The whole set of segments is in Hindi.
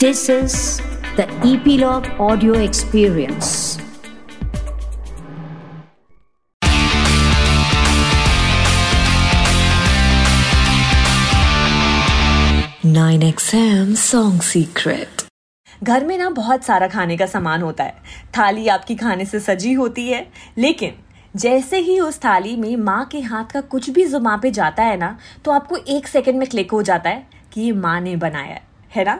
This is the Epilogue Audio Experience. Nine XM Song Secret. घर में ना बहुत सारा खाने का सामान होता है थाली आपकी खाने से सजी होती है लेकिन जैसे ही उस थाली में माँ के हाथ का कुछ भी जुमा पे जाता है ना तो आपको एक सेकंड में क्लिक हो जाता है कि ये माँ ने बनाया है है ना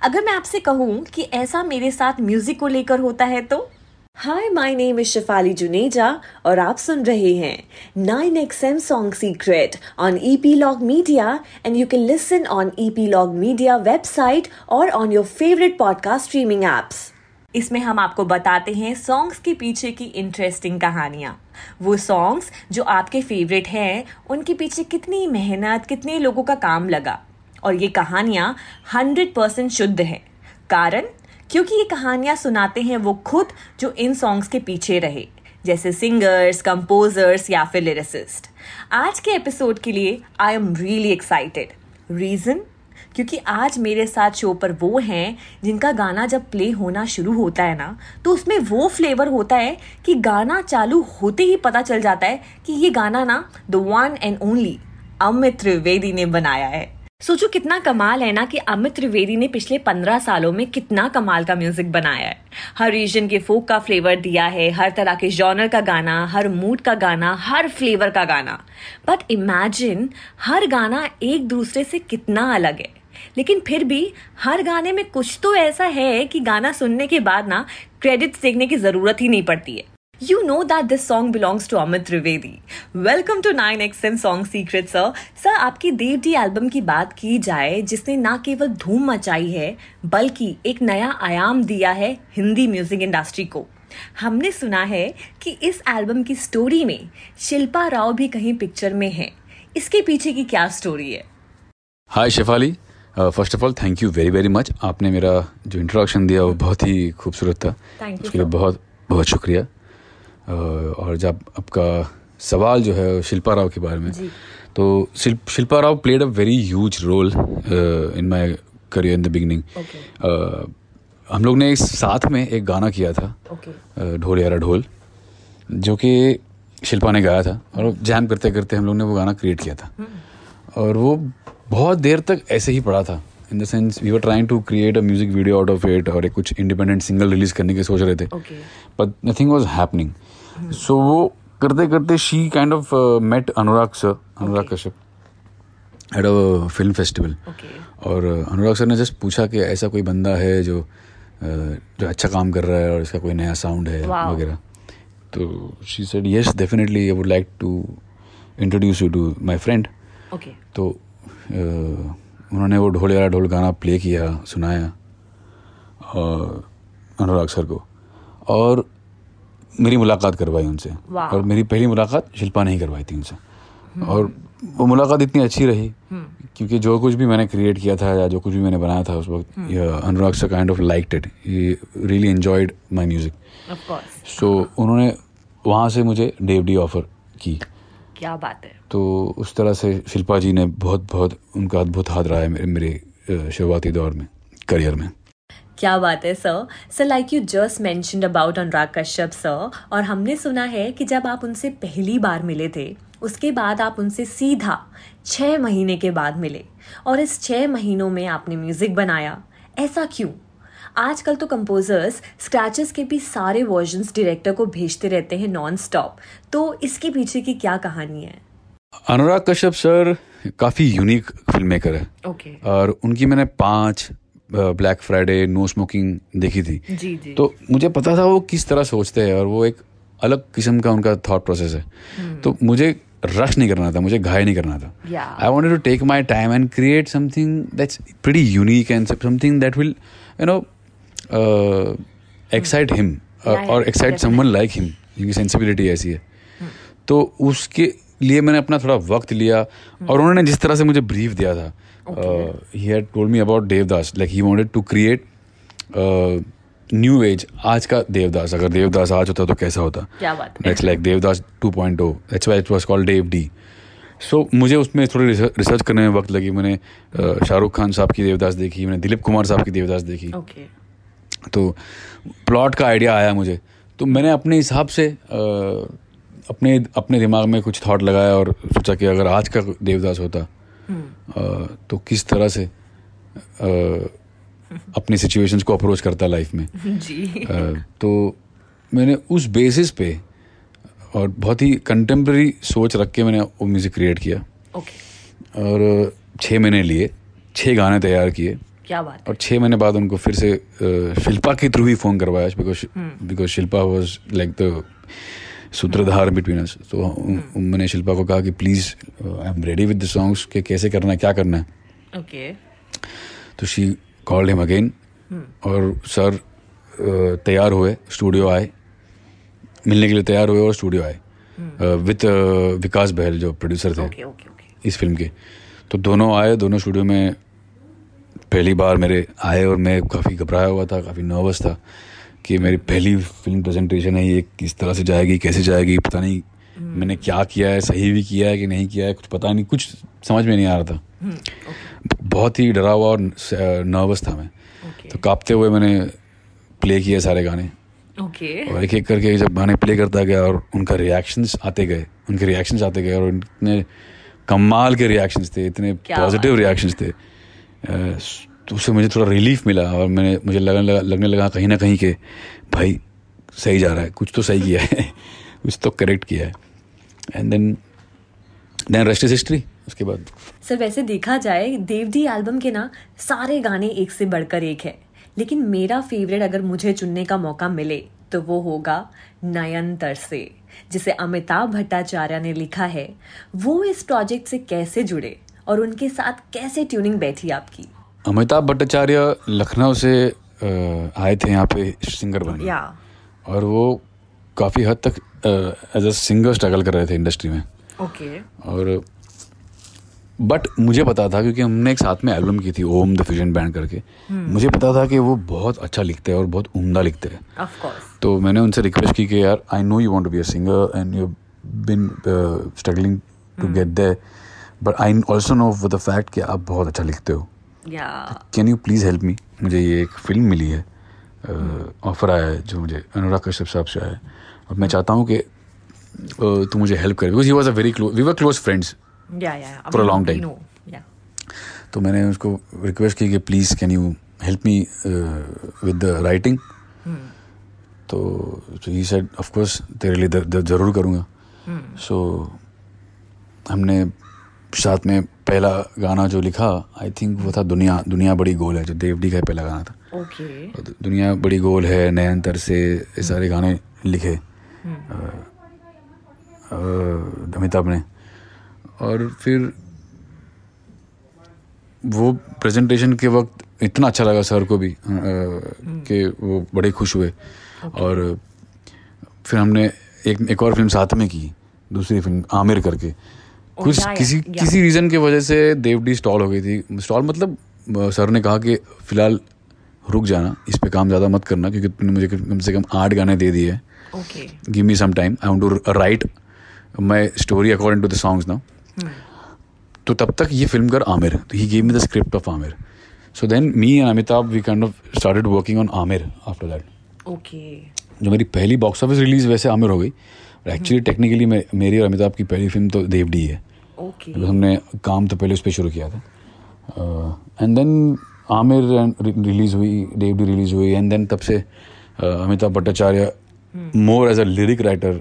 अगर मैं आपसे कहूँ कि ऐसा मेरे साथ म्यूज़िक को लेकर होता है तो? Hi my name is Shifali Juneja और आप सुन रहे हैं nine X M song secret on epilogue media and you can listen on epilogue media website और on your favourite podcast streaming apps इसमें हम आपको बताते हैं सॉन्ग्स के पीछे की इंटरेस्टिंग कहानियाँ। वो सॉन्ग्स जो आपके फेवरेट हैं, उनके पीछे कितनी मेहनत, कितने लोगों का काम लगा। और ये कहानियाँ हंड्रेड परसेंट शुद्ध हैं। कारण? क्योंकि ये कहानियाँ सुनाते हैं वो खुद जो इन सॉन्ग्स के पीछे रहे, जैसे सिंगर्स कंपोजर्स या फिर लिरिसिस्ट आज के एपिसोड के लिए I am really excited reason क्योंकि आज मेरे साथ शो पर वो हैं जिनका गाना जब प्ले होना शुरू होता है ना तो उसमें वो फ्लेवर होता है कि गाना चालू होते ही पता चल जाता है कि ये गाना ना the one and only Amit Trivedi ने बनाया है। सोचो कितना कमाल है ना कि अमित त्रिवेदी ने पिछले पंद्रह सालों में कितना कमाल का म्यूज़िक बनाया है। हर रीजन के फोक का फ्लेवर दिया है, हर तरह के जॉनर का गाना, हर मूड का गाना, हर फ्लेवर का गाना। बट इमेजिन हर गाना एक दूसरे से कितना अलग है। लेकिन फिर भी हर गाने में कुछ तो ऐसा है कि गाना सुनने के बाद ना क्रेडिट्स देखने की ज़रूरत ही नहीं पड़ती है। You know that this song belongs to Amit Trivedi. Welcome to 9XM Song Secret, sir. Sir आपकी देवडी एल्बम की बात की जाए जिसने ना केवल धूम मचाई है बल्कि एक नया आयाम दिया है हिंदी म्यूज़िक इंडस्ट्री को। हमने सुना है कि इस एल्बम की स्टोरी में शिल्पा राव भी कहीं पिक्चर में है। इसके पीछे की क्या स्टोरी है? Hi Shefali first of all thank you very very much आपने मेरा जो इंट्रोडक्शन दिया वो बहुत ही खूबसूरत था। Thank you, उसके लिए बहुत बहुत शुक्रिया। और जब आपका सवाल जो है शिल्पा राव के बारे में जी। तो Shilp Shilpa Rao played a very huge role in my career in the beginning हम लोग ने इस साथ में एक गाना किया था ढोल यारा ढोल जो कि शिल्पा ने गाया था और जैम करते करते हम लोग ने वो गाना क्रिएट किया था। और वो बहुत देर तक ऐसे ही पड़ा था in the sense we were trying to create a music video out of it और एक कुछ इंडिपेंडेंट सिंगल रिलीज़ करने की सोच रहे थे। But nothing was happening so वो करते करते she kind of met Anurag sir Anurag Kashyap at a film festival और अनुराग सर ने जस्ट पूछा कि ऐसा कोई बंदा है जो जो अच्छा काम कर रहा है और इसका कोई नया साउंड है वगैरह। तो she said yes definitely I would like to introduce you to my friend तो उन्होंने वो ढोल यारा ढोल गाना प्ले किया सुनाया और अनुराग सर को। और मेरी मुलाकात करवाई उनसे। और मेरी पहली मुलाकात शिल्पा ने ही करवाई थी उनसे। और वो मुलाकात इतनी अच्छी रही क्योंकि जो कुछ भी मैंने क्रिएट किया था या जो कुछ भी मैंने बनाया था उस वक्त Anurag sir kind of like it he really enjoyed my music so उन्होंने वहाँ से मुझे डेव डी ऑफ़र की। क्या बात है। तो उस तरह से शिल्पा जी ने बहुत बहुत उनका अद्भुत हाथ रहा है मेरे मेरे शुरुआती दौर में करियर में। क्या बात है sir sir like you just mentioned about Anurag Kashyap sir और हमने सुना है कि जब आप उनसे पहली बार मिले थे उसके बाद आप उनसे सीधा छः महीने के बाद मिले और इस छः महीनों में आपने म्यूज़िक बनाया। ऐसा क्यों? आजकल तो कंपोजर्स स्क्रैचेस के भी सारे वर्जन्स डायरेक्टर को भेजते रहते हैं नॉन स्टॉप तो इसके पीछे की क्या कहानी है? अनुराग कश्यप सर काफ़ी यूनिक फ़िल्म मेकर है। ओके और उनकी मैंने पाँच ब्लैक फ्राइडे नो स्मोकिंग देखी थी। जी जी। तो मुझे पता था वो किस तरह सोचते हैं और वो एक अलग किस्म का उनका थॉट प्रोसेस है। तो मुझे रश नहीं करना था मुझे घाय नहीं करना था। I want to take my time and create something that's pretty unique and something that will you know excite him और एक्साइट समवन लाइक हिम जिनकी सेंसिबिलिटी ऐसी है। तो उसके लिए मैंने अपना थोड़ा वक्त लिया और उन्होंने जिस तरह से मुझे ब्रीफ दिया था he had told me about Devdas like he wanted to create new age आज का देवदास अगर देवदास आज होता तो कैसा होता? क्या बात That's like Devdas 2.0. That's why it was called Dev D. सो मुझे उसमें थोड़ी रिसर्च करने में वक्त लगी। मैंने शाहरुख खान साहब की देवदास देखी मैंने दिलीप कुमार साहब की देवदास देखी। ओके तो प्लॉट का आइडिया आया मुझे। तो मैंने अपने हिसाब से अपने अपने दिमाग में कुछ थॉट लगाया और सोचा कि अगर आज का देवदास होता तो किस तरह से अपनी सिचुएशंस को अप्रोच करता है लाइफ में? जी। तो मैंने उस बेसिस पे और बहुत ही कंटेम्प्रेरी सोच रख के मैंने वो म्यूज़िक क्रिएट किया। ओके और छः महीने लिए छः गाने तैयार किए। क्या बात और छः महीने बाद उनको फिर से शिल्पा के थ्रू ही फ़ोन करवाया because because Shilpa was like the सूत्रधार बिटवीन अस तो मैंने शिल्पा को कहा कि please I am ready with the songs के कैसे करना है क्या करना है? ओके तो शी कॉल्ड हिम अगेन और सर तैयार हुए स्टूडियो आए। मिलने के लिए तैयार हुए और स्टूडियो आए। विथ विकास बहल जो प्रोड्यूसर थे। इस फ़िल्म के। तो दोनों आए दोनों स्टूडियो में पहली बार मेरे आए और मैं काफ़ी घबराया हुआ था काफ़ी नर्वस था। कि मेरी पहली फ़िल्म प्रेजेंटेशन है ये किस तरह से जाएगी कैसे जाएगी पता नहीं मैंने क्या किया है सही भी किया है कि नहीं किया है कुछ पता नहीं कुछ समझ में नहीं आ रहा था। बहुत ही डरा हुआ और नर्वस था मैं। तो कांपते हुए मैंने प्ले किए सारे गाने। ओके और एक एक करके जब गाने प्ले करता गया और उनका रिएक्शंस आते गए उनके रिएक्शंस आते गए और इतने कमाल के रिएक्शंस थे इतने पॉजिटिव रिएक्शंस थे। तो उससे मुझे थोड़ा रिलीफ मिला और मैंने, मुझे लगने लगा लगने लगा कहीं ना कहीं के, भाई, सही जा रहा है, कुछ तो सही किया है, कुछ तो करेक्ट किया है. And then then rest is history उसके बाद। सर, वैसे देखा जाए देवदी एल्बम के ना सारे गाने एक से बढ़कर एक है। लेकिन मेरा फेवरेट अगर मुझे चुनने का मौका मिले तो वो होगा नयन तरसे जिसे अमिताभ भट्टाचार्य ने लिखा है। वो इस प्रोजेक्ट से कैसे जुड़े और उनके साथ कैसे ट्यूनिंग बैठी आपकी? अमिताभ भट्टाचार्य लखनऊ से आए थे यहाँ पे सिंगर बन या। और वो काफ़ी हद तक एज अ सिंगर स्ट्रगल कर रहे थे इंडस्ट्री में। ओके। और बट मुझे पता था क्योंकि हमने एक साथ में एल्बम की थी ओम द फ्यूजन बैंड करके। hmm. मुझे पता था कि वो बहुत अच्छा लिखते हैं और बहुत उम्दा लिखते हैं। तो मैंने उनसे रिक्वेस्ट की कि यार I know you want to be a singer and you been struggling to get there but I also know the fact कि आप बहुत अच्छा लिखते हो। Can you please help me मुझे ये एक फ़िल्म मिली है। ऑफ़र आया है जो मुझे अनुराग कश्यप साहब से आया है। और मैं चाहता हूँ कि तू मुझे हेल्प करे। Because he was a very close we were close friends a long time. या तो मैंने उसको रिक्वेस्ट की कि please can you help me with the writing तो ही सेड ऑफ़ कोर्स तेरे लिए ज़रूर करूँगा. सो हमने साथ में पहला गाना जो लिखा आई थिंक वो था दुनिया दुनिया बड़ी गोल है जो देवडी का पहला गाना था। ओके और दुनिया बड़ी गोल है नए अंतर से ये सारे गाने लिखे। अ, अमिताभ ने। और फिर वो प्रेजेंटेशन के वक्त इतना अच्छा लगा सर को भी अ, कि वो बड़े खुश हुए। Okay. और फिर हमने एक एक और फ़िल्म साथ में की दूसरी फ़िल्म आमिर करके। कुछ किसी। किसी रीज़न की वजह से देवडी स्टॉल हो गई थी। स्टॉल मतलब सर ने कहा कि फ़िलहाल रुक जाना इस पे काम ज़्यादा मत करना क्योंकि तुमने मुझे कम से कम आठ गाने दे दिए। Okay give me some time I want to write my story according to the songs now तो तब तक ये फ़िल्म कर आमिर तो he gave me the script of Aamir so then me and Amitabh we kind of started working on Aamir after that okay जो मेरी पहली बॉक्स ऑफ़िस रिलीज़ वैसे आमिर हो गई। एक्चुअली टेक्निकली मेरी और अमिताभ की पहली फ़िल्म तो देवडी है। ओके मतलब हमने काम तो पहले उस पर शुरू किया था। एंड देन आमिर रिलीज़ हुई देवडी रिलीज़ हुई एंड देन तब से uh, Amitabh Bhattacharya more as a lyric writer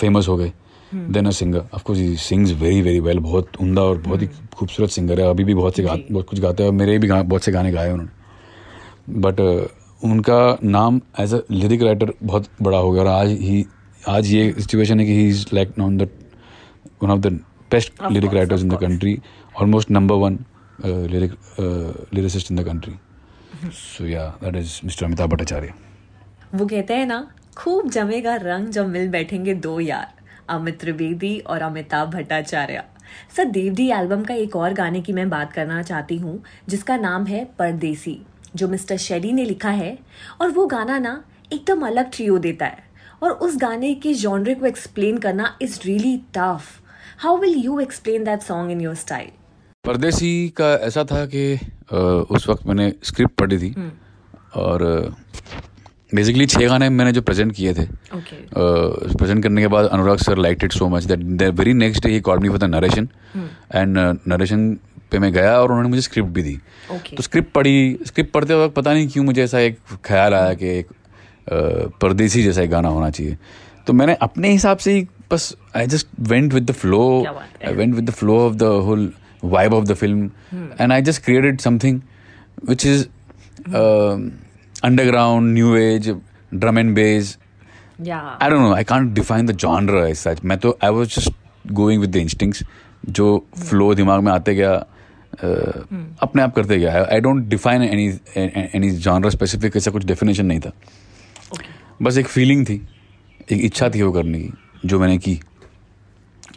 famous हो गए। Then a singer of course he sings very very well बहुत उमदा और बहुत ही खूबसूरत सिंगर है। अभी भी बहुत से गा, बहुत कुछ गाते हैं और मेरे भी गा, बहुत से गाने गाए उन्होंने। बट उनका नाम एज अ लिरिक राइटर बहुत बड़ा हो गया और आज ही आज ये सिचुएशन है कि he is like known the one of the best lyric writers in the country almost number one lyric lyricist in the country so yeah that is mister Amitabh Bhattacharya वो कहते हैं ना खूब जमेगा रंग जब मिल बैठेंगे दो यार अमित त्रिवेदी और अमिताभ भट्टाचार्य। सर देवदी एल्बम का एक और गाने की मैं बात करना चाहती हूँ जिसका नाम है परदेसी। जो मिस्टर शेली ने लिखा है और वो गाना ना एकदम अलग ट्रियो देता है। और उस गाने के जॉनरे को एक्सप्लेन करना is really tough how will you explain that song in your style Pardesi का ऐसा था कि उस वक्त मैंने स्क्रिप्ट पढ़ी थी। और बेसिकली छः गाने मैंने जो प्रेजेंट किए थे। ओके प्रेजेंट करने के बाद Anurag sir like it so much that the very next day he call me for the narration and narration पे मैं गया और उन्होंने मुझे स्क्रिप्ट भी दी। Okay. तो स्क्रिप्ट पढ़ी। स्क्रिप्ट पढ़ते वक्त पता नहीं क्यों मुझे ऐसा एक ख्याल आया कि एक परदेसी जैसा एक गाना होना चाहिए। तो मैंने अपने हिसाब से ही बस I just went with the flow I went with the flow of the whole vibe of the film and I just created something which is underground new age drum and bass I don't know I can't define the genre such मैं तो I was just going with the instincts जो hmm. फ्लो दिमाग में आते गया। अपने आप करते गया I don't define any any genre specific ऐसा कुछ डेफिनेशन नहीं था। Okay. बस एक फीलिंग थी एक इच्छा थी वो करने की जो मैंने की।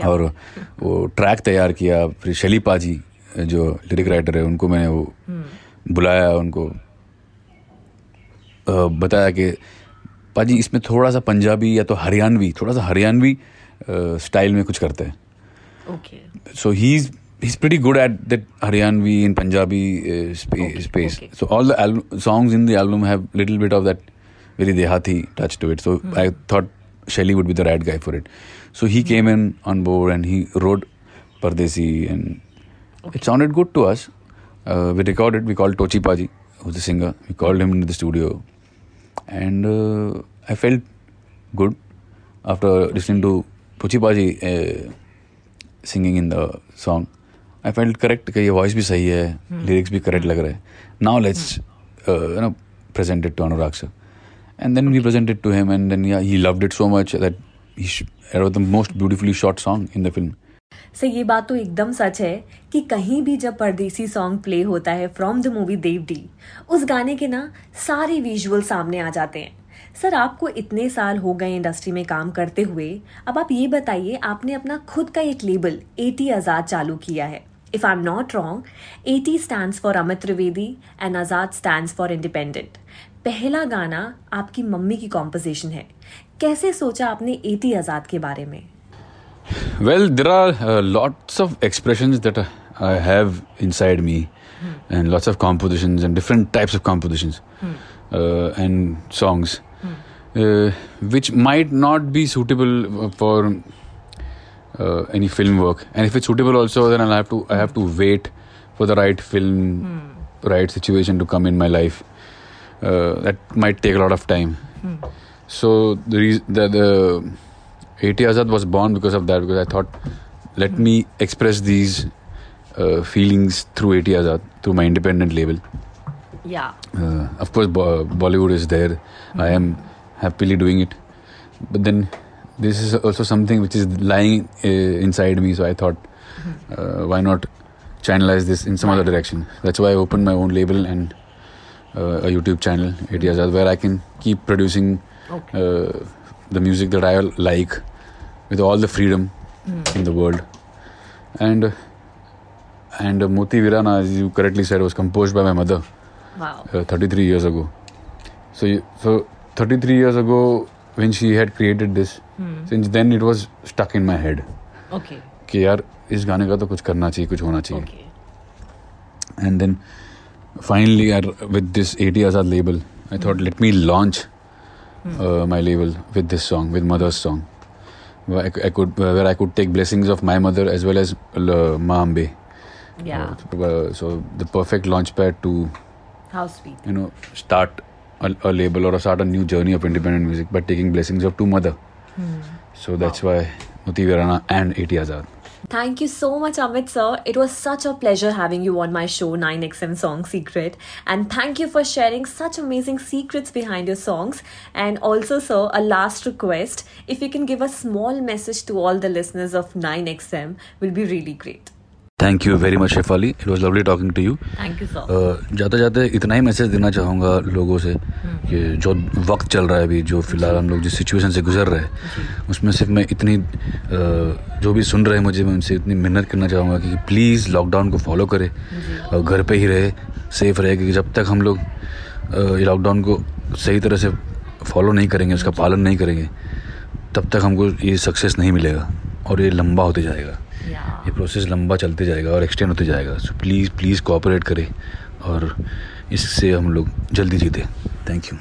और वो ट्रैक तैयार किया फिर शैली पाजी जो लिरिक राइटर है उनको मैंने वो बुलाया उनको बताया कि पाजी इसमें थोड़ा सा पंजाबी या तो हरियाणवी थोड़ा सा हरियाणवी स्टाइल में कुछ करते हैं। Okay so he's he's pretty good at that Haryanvi and Punjabi uh, okay, space. Okay. So all the al- songs in the album have little bit of that very Dehati touch to it. So mm. I thought Shelly would be the right guy for it. So he mm. came in on board and he wrote Pardesi and okay. it sounded good to us. Uh, we recorded. We called Tochi Paji, who's the singer. We called him into the studio, and uh, I felt good after listening to Tochi Paji uh, singing in the song I felt correct कि ये वॉइस भी सही है लिरिक्स भी करेक्ट लग रहा है। Now let's you know presented to Anurag sir and then we presented to him and then he loved it so much that he it was the most beautifully shot song in the film. से ये बात तो एकदम सच है कि कहीं भी जब परदेसी सॉन्ग प्ले होता है फ्रॉम द मूवी देवडी उस गाने के ना सारे विजुअल सामने आ जाते हैं। सर आपको इतने साल हो गए इंडस्ट्री में काम करते हुए अब आप ये बताइए आपने अपना खुद का एक लेबल एटी आज़ाद चालू किया है। I am not wrong AT stand for Amit Trivedi and Azad stand for independent पहला गाना आपकी मम्मी की कॉम्पोजिशन है कैसे सोचा आपने एटी आज़ाद के बारे में Well, there are uh, lots of expressions that uh, I have inside me, and lots of compositions and different types of compositions uh, and songs, uh, which might not be suitable for uh, any film work. And if it's suitable, also, then I'll have to I have to wait for the right film, right situation to come in my life. Uh, that might take a lot of time. So the reason the, the AT Azad was born because of that because I thought let me express these uh, feelings through AT Azad through my independent label. yeah Uh, of course, Bo- Bollywood is there. I am happily doing it, but then this is also something which is lying uh, inside me. So I thought, uh, why not channelize this in some other direction? That's why I opened my own label and uh, a YouTube channel, AT Azad, where I can keep producing Okay. uh, the music that I like with all the freedom in the world. And and uh, Moti Virana, as you correctly said, was composed by my mother wow uh, 33 years ago. So, you, so 33 years ago, when she had created this, since then it was stuck in my head. Okay कि यार इस गाने का तो कुछ करना चाहिए कुछ होना चाहिए okay and then finally I, with this 80 Azad label I thought let me launch uh, my label with this song with mother's song where I, c- I could where I could take blessings of my mother as well as uh, Ma Ambe. या Uh, so the perfect launchpad to how sweet you know start a, a label or start a new journey of independent music by taking blessings of two mother hmm. so that's why Muti Virana and 80 Azad Thank you so much, Amit sir. It was such a pleasure having you on my show, 9XM Song Secret. And thank you for sharing such amazing secrets behind your songs. And also, sir, a last request if you can give a small message to all the listeners of 9XM, will be really great. Thank you very much Shefali it was lovely talking to you. Thank you, sir. Uh, जाते जाते इतना ही मैसेज देना चाहूँगा लोगों से कि जो वक्त चल रहा है अभी जो फ़िलहाल हम लोग जिस सिचुएशन से गुजर रहे हैं उसमें सिर्फ़ मैं इतनी uh, जो भी सुन रहे हैं मुझे मैं उनसे इतनी मेहनत करना चाहूँगा कि प्लीज़ लॉकडाउन को फॉलो करें और घर पर ही रहे सेफ़ रहे क्योंकि जब तक हम लोग uh, लॉकडाउन को सही तरह से फॉलो नहीं करेंगे उसका पालन नहीं करेंगे तब तक हमको ये सक्सेस नहीं मिलेगा और ये लंबा होते जाएगा। ये प्रोसेस लंबा चलते जाएगा और एक्सटेंड होते जाएगा सो प्लीज़ प्लीज़ कोऑपरेट करें और इससे हम लोग जल्दी जीते thank you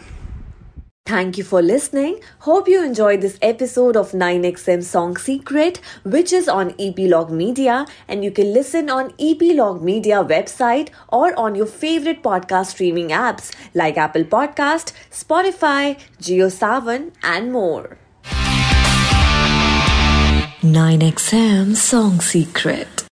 Thank you for listening. Hope you enjoyed this episode of 9XM Song Secret, which is on Epilogue Media, and you can listen on Epilogue Media website or on your favorite podcast streaming apps like Apple Podcast, Spotify, JioSavan, and more. 9XM Song Secret.